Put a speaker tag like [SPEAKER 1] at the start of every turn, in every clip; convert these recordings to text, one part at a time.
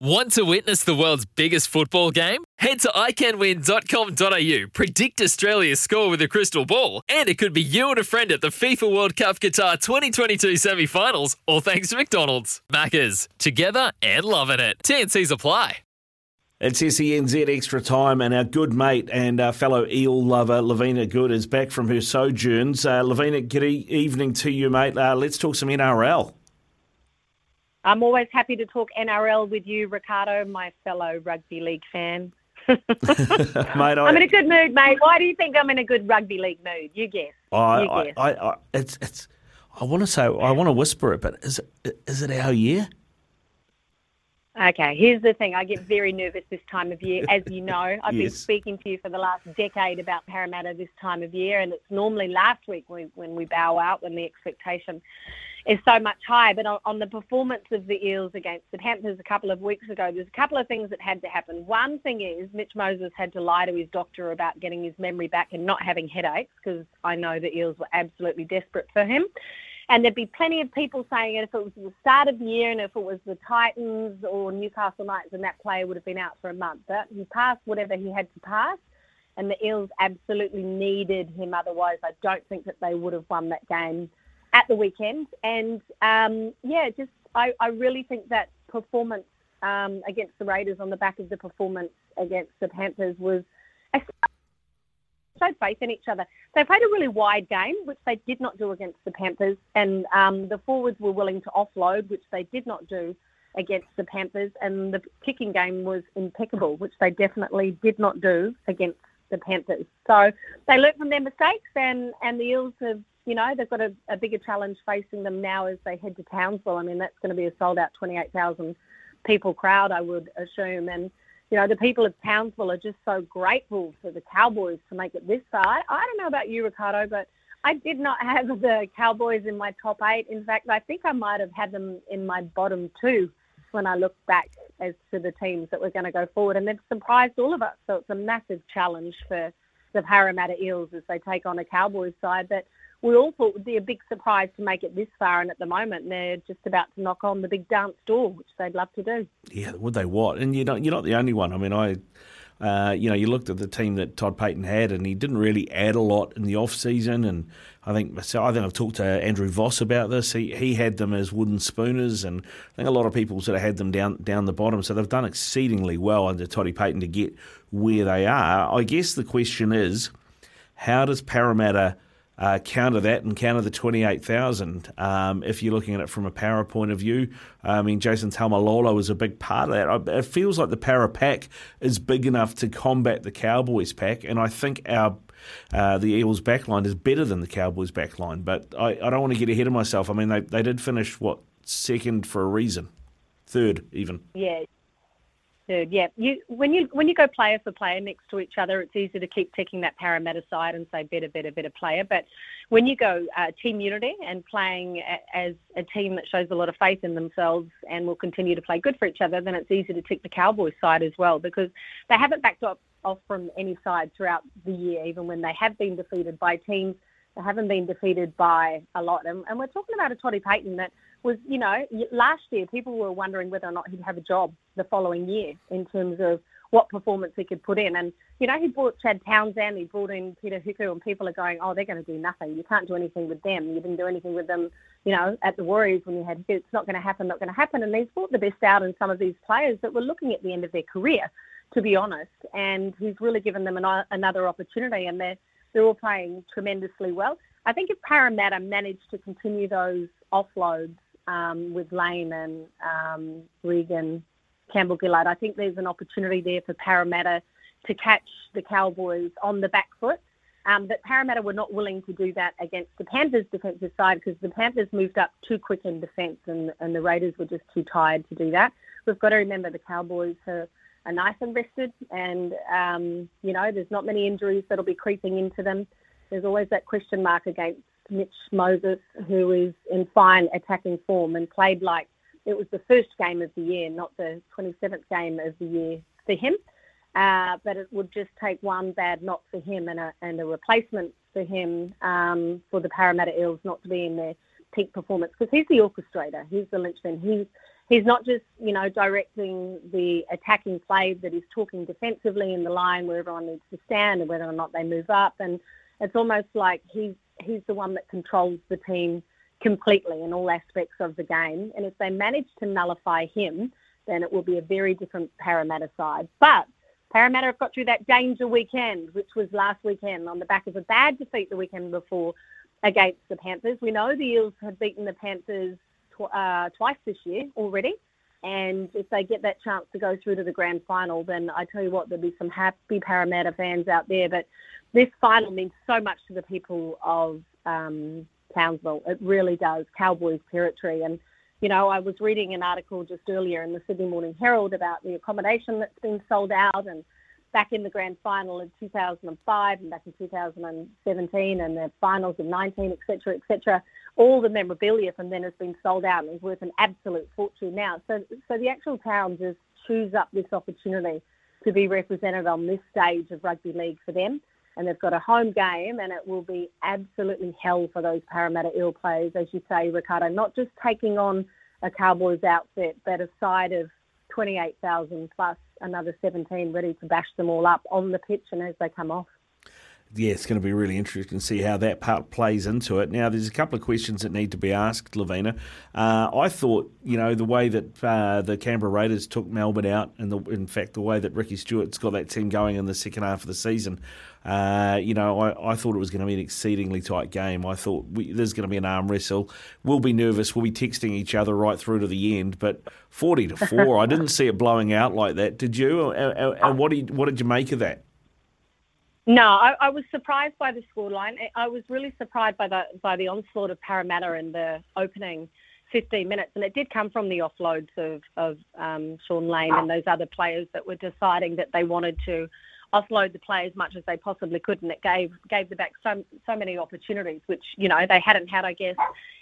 [SPEAKER 1] Want to witness the world's biggest football game? Head to iCanWin.com.au, predict Australia's score with a crystal ball, and it could be you and a friend at the FIFA World Cup Qatar 2022 semi finals, all thanks to McDonald's. Maccas, together and loving it. TNC's apply.
[SPEAKER 2] It's SENZ Extra Time, and our good mate and uh, fellow eel lover, Lavina Good, is back from her sojourns. Uh, Lavina, good evening to you, mate. Uh, let's talk some NRL.
[SPEAKER 3] I'm always happy to talk NRL with you, Ricardo, my fellow rugby league fan. mate, I, I'm in a good mood, mate. Why do you think I'm in a good rugby league mood? You guess.
[SPEAKER 2] I, you guess. I, I, it's, it's. I want to say, I want to whisper it, but is it, is it our year?
[SPEAKER 3] Okay, here's the thing. I get very nervous this time of year. As you know, I've yes. been speaking to you for the last decade about Parramatta this time of year, and it's normally last week when, when we bow out when the expectation is so much higher. But on, on, the performance of the Eels against the Panthers a couple of weeks ago, there's a couple of things that had to happen. One thing is Mitch Moses had to lie to his doctor about getting his memory back and not having headaches because I know the Eels were absolutely desperate for him. And there'd be plenty of people saying if it was the start of the year and if it was the Titans or Newcastle Knights, and that player would have been out for a month. But he passed whatever he had to pass, and the Eels absolutely needed him. Otherwise, I don't think that they would have won that game at the weekend. And um, yeah, just I, I, really think that performance um, against the Raiders on the back of the performance against the Panthers was showed faith in each other. They played a really wide game, which they did not do against the Panthers, and um, the forwards were willing to offload, which they did not do against the Panthers, and the kicking game was impeccable, which they definitely did not do against the Panthers. So they learned from their mistakes, and, and the Eels have, you know, they've got a, a bigger challenge facing them now as they head to Townsville. I mean, that's going to be a sold out 28,000 people crowd, I would assume, and you know, the people of Townsville are just so grateful for the Cowboys to make it this far. I don't know about you, Ricardo, but I did not have the Cowboys in my top eight. In fact, I think I might have had them in my bottom two when I look back as to the teams that were going to go forward. And they've surprised all of us. So it's a massive challenge for the Parramatta Eels as they take on a Cowboys side that we all thought would be a big surprise to make it this far, and at the moment they're just about to knock on the big dance door, which they'd love to do.
[SPEAKER 2] Yeah, would they what? And you're not, you're not the only one. I mean, I. Uh, you know, you looked at the team that Todd Payten had, and he didn't really add a lot in the off season. And I think so I think I've talked to Andrew Voss about this. He he had them as wooden spooners, and I think a lot of people sort of had them down down the bottom. So they've done exceedingly well under Toddy Payten to get where they are. I guess the question is, how does Parramatta uh, counter that and counter the 28,000 um, if you're looking at it from a power point of view. I mean, Jason Taumalolo was a big part of that. It feels like the Parra pack is big enough to combat the Cowboys pack, and I think our uh, the Eels backline is better than the Cowboys backline. But I, I don't want to get ahead of myself. I mean, they, they did finish, what, second for a reason? Third, even.
[SPEAKER 3] Yeah, Third, yeah. You when you when you go player for player next to each other, it's easy to keep ticking that Parramatta side and say better, better, better player. But when you go uh, team unity and playing as a team that shows a lot of faith in themselves and will continue to play good for each other, then it's easy to tick the Cowboys side as well because they haven't backed up off from any side throughout the year, even when they have been defeated by teams. They haven't been defeated by a lot, and, and we're talking about a Toddy Payten that was, you know, last year people were wondering whether or not he'd have a job the following year in terms of what performance he could put in. And, you know, he brought Chad Townsend, he brought in Peter Hiku, and people are going, oh, they're going to do nothing. You can't do anything with them. You didn't do anything with them, you know, at the Warriors when you had, it's not going to happen, not going to happen. And he's brought the best out in some of these players that were looking at the end of their career, to be honest. And he's really given them an, another opportunity, and they're, they're all playing tremendously well. I think if Parramatta managed to continue those offloads um, with Lane and um, Reagan, Campbell Gillard. I think there's an opportunity there for Parramatta to catch the Cowboys on the back foot Um, but Parramatta were not willing to do that against the Panthers' defensive side because the Panthers moved up too quick in defence and, and the Raiders were just too tired to do that. We've got to remember the Cowboys are, are nice and rested, and um, you know there's not many injuries that'll be creeping into them. There's always that question mark against Mitch Moses, who is in fine attacking form and played like it was the first game of the year, not the 27th game of the year for him. Uh, but it would just take one bad knock for him and a, and a replacement for him um, for the Parramatta Eels not to be in their peak performance because he's the orchestrator, he's the linchpin. He's he's not just you know directing the attacking play, but he's talking defensively in the line where everyone needs to stand and whether or not they move up. And it's almost like he's he's the one that controls the team completely in all aspects of the game. And if they manage to nullify him, then it will be a very different Parramatta side. But Parramatta have got through that danger weekend, which was last weekend on the back of a bad defeat the weekend before against the Panthers. We know the Eels have beaten the Panthers tw- uh, twice this year already. And if they get that chance to go through to the grand final, then I tell you what, there'll be some happy Parramatta fans out there. But this final means so much to the people of um, Townsville. It really does. Cowboys territory. And you know, I was reading an article just earlier in the Sydney Morning Herald about the accommodation that's been sold out and back in the grand final in 2005 and back in 2017 and the finals in 19, etc., etc. All the memorabilia from then has been sold out and is worth an absolute fortune now. So, so the actual town just chews up this opportunity to be represented on this stage of rugby league for them. And they've got a home game, and it will be absolutely hell for those Parramatta Eel players, as you say, Ricardo. Not just taking on a Cowboys outfit, but a side of 28,000 plus another 17 ready to bash them all up on the pitch and as they come off.
[SPEAKER 2] Yeah, it's going to be really interesting to see how that part plays into it. Now, there's a couple of questions that need to be asked, Lavina. Uh, I thought, you know, the way that uh, the Canberra Raiders took Melbourne out, and the, in fact, the way that Ricky Stuart's got that team going in the second half of the season, uh, you know, I, I, thought it was going to be an exceedingly tight game. I thought we, there's going to be an arm wrestle. We'll be nervous. We'll be texting each other right through to the end. But forty to four, I didn't see it blowing out like that. Did you? And what did what did you make of that?
[SPEAKER 3] No, I, I was surprised by the scoreline. I was really surprised by the by the onslaught of Parramatta in the opening 15 minutes, and it did come from the offloads of of um, Shaun Lane and those other players that were deciding that they wanted to offload the play as much as they possibly could, and it gave gave the back so so many opportunities, which you know they hadn't had, I guess,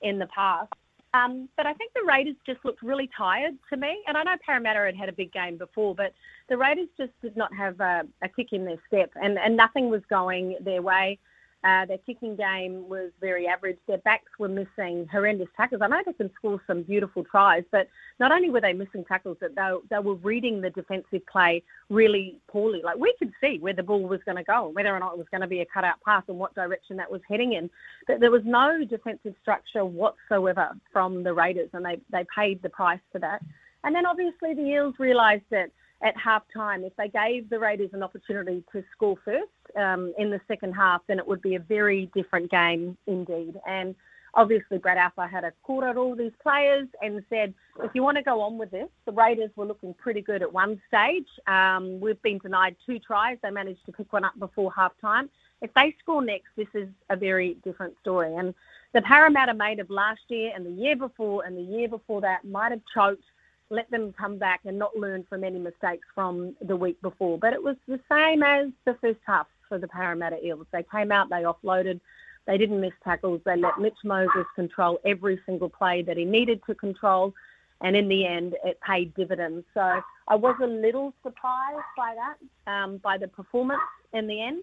[SPEAKER 3] in the past. Um, but I think the Raiders just looked really tired to me, and I know Parramatta had had a big game before, but the Raiders just did not have a, a kick in their step, and and nothing was going their way. Uh, their kicking game was very average. Their backs were missing horrendous tackles. I know they can score some beautiful tries, but not only were they missing tackles, that they, they were reading the defensive play really poorly. Like we could see where the ball was going to go, whether or not it was going to be a cutout pass and what direction that was heading in. But there was no defensive structure whatsoever from the Raiders, and they, they paid the price for that. And then obviously the Eels realised that at half time. If they gave the Raiders an opportunity to score first um, in the second half, then it would be a very different game indeed. And obviously, Brad Arthur had a called out all these players and said, if you want to go on with this, the Raiders were looking pretty good at one stage. Um, we've been denied two tries. They managed to pick one up before half time. If they score next, this is a very different story. And the Parramatta made of last year and the year before and the year before that might have choked let them come back and not learn from any mistakes from the week before. But it was the same as the first half for the Parramatta Eels. They came out, they offloaded, they didn't miss tackles, they let Mitch Moses control every single play that he needed to control. And in the end, it paid dividends. So I was a little surprised by that, um, by the performance in the end.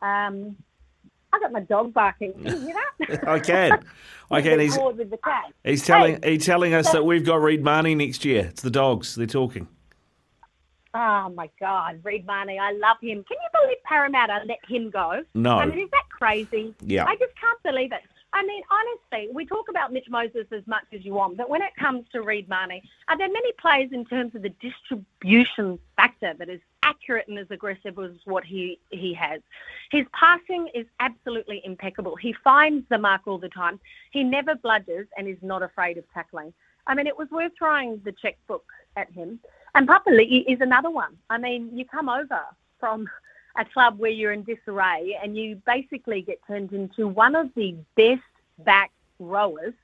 [SPEAKER 3] Um, I got my dog barking. Can you hear that? I
[SPEAKER 2] can. I can.
[SPEAKER 3] He's, with the cat.
[SPEAKER 2] he's telling hey, he's telling us that we've got Reed Mahoney next year. It's the dogs. They're talking.
[SPEAKER 3] Oh my God, Reed Mahoney, I love him. Can you believe Parramatta let him go?
[SPEAKER 2] No.
[SPEAKER 3] I mean, is that crazy?
[SPEAKER 2] Yeah.
[SPEAKER 3] I just can't believe it. I mean, honestly, we talk about Mitch Moses as much as you want, but when it comes to Reed Mahoney, are there many players in terms of the distribution factor that is accurate and as aggressive as what he, he has? His passing is absolutely impeccable. He finds the mark all the time. He never bludgers and is not afraid of tackling. I mean, it was worth throwing the checkbook at him. And Papali'i is another one. I mean, you come over from a club where you're in disarray and you basically get turned into one of the best back rowers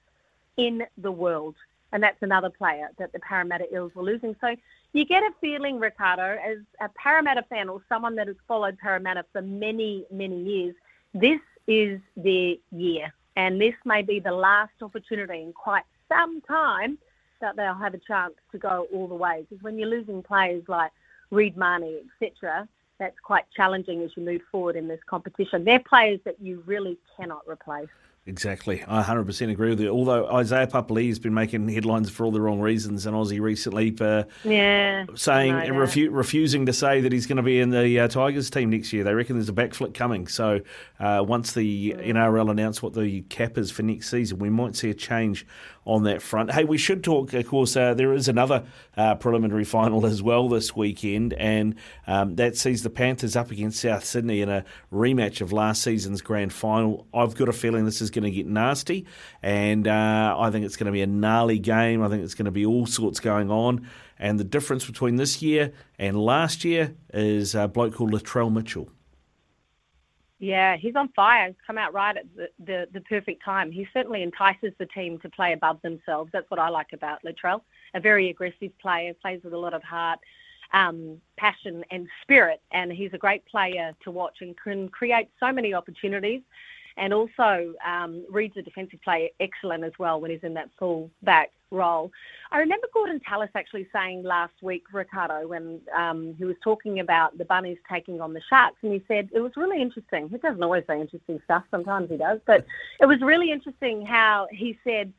[SPEAKER 3] in the world. And that's another player that the Parramatta Eels were losing. So you get a feeling, Ricardo, as a Parramatta fan or someone that has followed Parramatta for many, many years, this is their year. And this may be the last opportunity in quite some time that they'll have a chance to go all the way. Because when you're losing players like Reed Mahoney, etc., that's quite challenging as you move forward in this competition. They're players that you really cannot replace.
[SPEAKER 2] Exactly. I 100% agree with you. Although Isaiah Papali'i has been making headlines for all the wrong reasons in Aussie recently for
[SPEAKER 3] yeah,
[SPEAKER 2] saying refu- refusing to say that he's going to be in the uh, Tigers team next year. They reckon there's a backflip coming. So uh, once the NRL announce what the cap is for next season, we might see a change on that front. Hey, we should talk, of course, uh, there is another uh, preliminary final as well this weekend, and um, that sees the Panthers up against South Sydney in a rematch of last season's grand final. I've got a feeling this is going to get nasty, and uh, I think it's going to be a gnarly game. I think it's going to be all sorts going on. And the difference between this year and last year is a bloke called Latrell Mitchell.
[SPEAKER 3] Yeah, he's on fire. He's come out right at the, the, the, perfect time. He certainly entices the team to play above themselves. That's what I like about Latrell. A very aggressive player, plays with a lot of heart, um, passion, and spirit. And he's a great player to watch and can create so many opportunities and also um, reads a defensive play excellent as well when he's in that full back role. I remember Gordon Tallis actually saying last week, Ricardo, when um, he was talking about the Bunnies taking on the Sharks, and he said it was really interesting. He doesn't always say interesting stuff, sometimes he does, but it was really interesting how he said,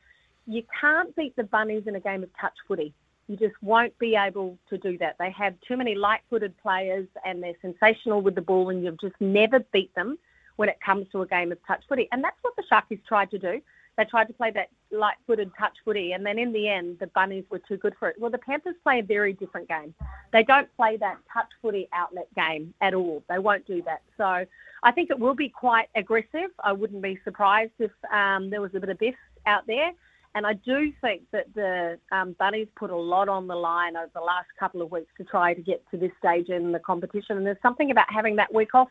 [SPEAKER 3] You can't beat the Bunnies in a game of touch footy. You just won't be able to do that. They have too many light footed players and they're sensational with the ball, and you've just never beat them when it comes to a game of touch footy. And that's what the Sharkies tried to do. They tried to play that light footed touch footy, and then in the end, the Bunnies were too good for it. Well, the Panthers play a very different game. They don't play that touch footy outlet game at all. They won't do that. So I think it will be quite aggressive. I wouldn't be surprised if um, there was a bit of biff out there. And I do think that the um, Bunnies put a lot on the line over the last couple of weeks to try to get to this stage in the competition. And there's something about having that week off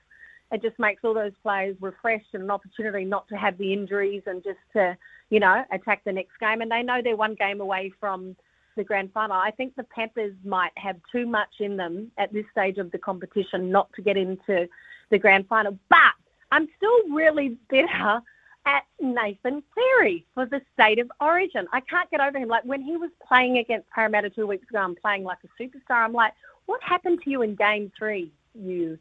[SPEAKER 3] it just makes all those players refreshed and an opportunity not to have the injuries and just to, you know, attack the next game. And they know they're one game away from the grand final. I think the Panthers might have too much in them at this stage of the competition not to get into the grand final. But I'm still really bitter at Nathan Cleary for the state of origin. I can't get over him. Like when he was playing against Parramatta two weeks ago and playing like a superstar, I'm like, what happened to you in game three, you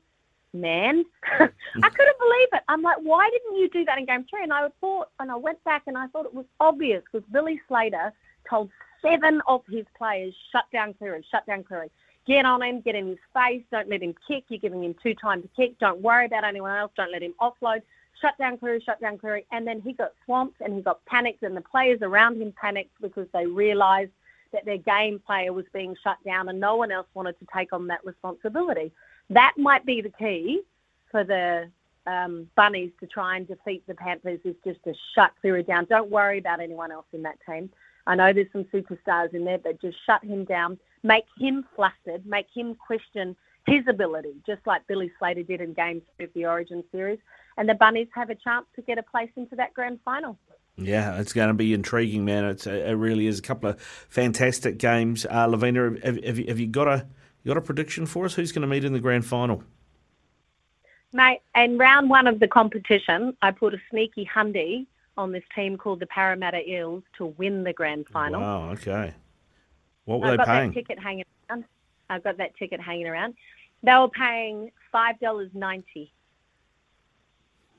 [SPEAKER 3] man. I mm. couldn't believe it. I'm like, why didn't you do that in game three? And I thought, and I went back and I thought it was obvious because Billy Slater told seven of his players, shut down Cleary, shut down Cleary. Get on him, get in his face, don't let him kick. You're giving him two time to kick. Don't worry about anyone else. Don't let him offload. Shut down Cleary, shut down Cleary. And then he got swamped and he got panicked, and the players around him panicked because they realised that their game player was being shut down and no one else wanted to take on that responsibility that might be the key for the um, Bunnies to try and defeat the Panthers is just to shut Cleary down. Don't worry about anyone else in that team. I know there's some superstars in there, but just shut him down, make him flustered, make him question his ability, just like Billy Slater did in Game Three of the Origin series, and the Bunnies have a chance to get a place into that grand final.
[SPEAKER 2] Yeah, it's going to be intriguing, man. It's, it really is a couple of fantastic games. Uh, Lavina, have, have, have you got a you got a prediction for us? Who's going to meet in the grand final?
[SPEAKER 3] Mate, in round one of the competition, I put a sneaky hundy on this team called the Parramatta Eels to win the grand final.
[SPEAKER 2] Wow, okay. What were
[SPEAKER 3] I've
[SPEAKER 2] they
[SPEAKER 3] got? That ticket hanging around. I've got that ticket hanging around. They were paying five dollars ninety.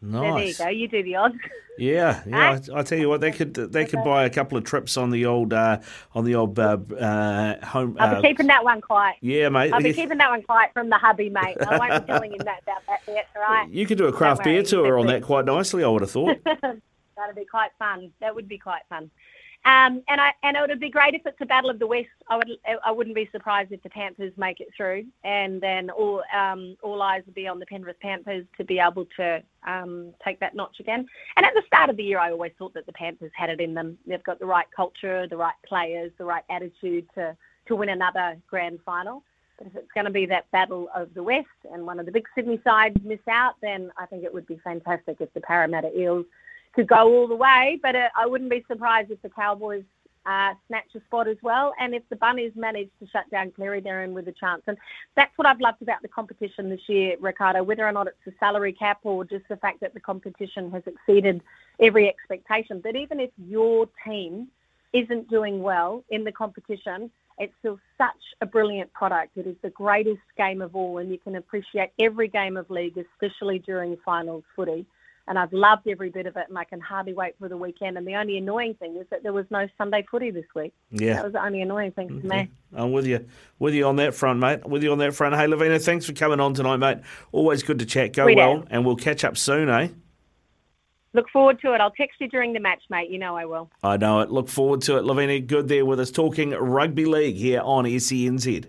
[SPEAKER 2] Nice.
[SPEAKER 3] So there you go. You do the odds.
[SPEAKER 2] Yeah, yeah. I, I, tell you what, they could they could buy a couple of trips on the old uh, on the old uh, uh, home.
[SPEAKER 3] I'll be keeping that one quiet.
[SPEAKER 2] Yeah, mate.
[SPEAKER 3] I'll be keeping that one quiet from the hubby, mate. I won't be telling him that about that yet. Right?
[SPEAKER 2] You could do a craft beer tour on that quite nicely. I would have thought.
[SPEAKER 3] That'd be quite fun. That would be quite fun. Um, and I and it would be great if it's a battle of the West. I would I wouldn't be surprised if the Panthers make it through, and then all um, all eyes would be on the Penrith Panthers to be able to um, take that notch again. And at the start of the year, I always thought that the Panthers had it in them. They've got the right culture, the right players, the right attitude to to win another grand final. But if it's going to be that battle of the West and one of the big Sydney sides miss out, then I think it would be fantastic if the Parramatta Eels could go all the way. But uh, I wouldn't be surprised if the Cowboys uh, snatch a spot as well. And if the Bunnies manage to shut down Cleary, they're in with a chance. And that's what I've loved about the competition this year, Ricardo, whether or not it's the salary cap or just the fact that the competition has exceeded every expectation. That even if your team isn't doing well in the competition, it's still such a brilliant product. It is the greatest game of all, and you can appreciate every game of league, especially during finals footy and I've loved every bit of it, and I can hardly wait for the weekend. And the only annoying thing is that there was no Sunday footy this week.
[SPEAKER 2] Yeah,
[SPEAKER 3] that was the only annoying thing okay.
[SPEAKER 2] me. I'm with you, with you on that front, mate. With you on that front. Hey, Lavina, thanks for coming on tonight, mate. Always good to chat. Go we well, do. and we'll catch up soon, eh?
[SPEAKER 3] Look forward to it. I'll text you during the match, mate. You know I will.
[SPEAKER 2] I know it. Look forward to it. Lavina, good there with us talking rugby league here on SENZ.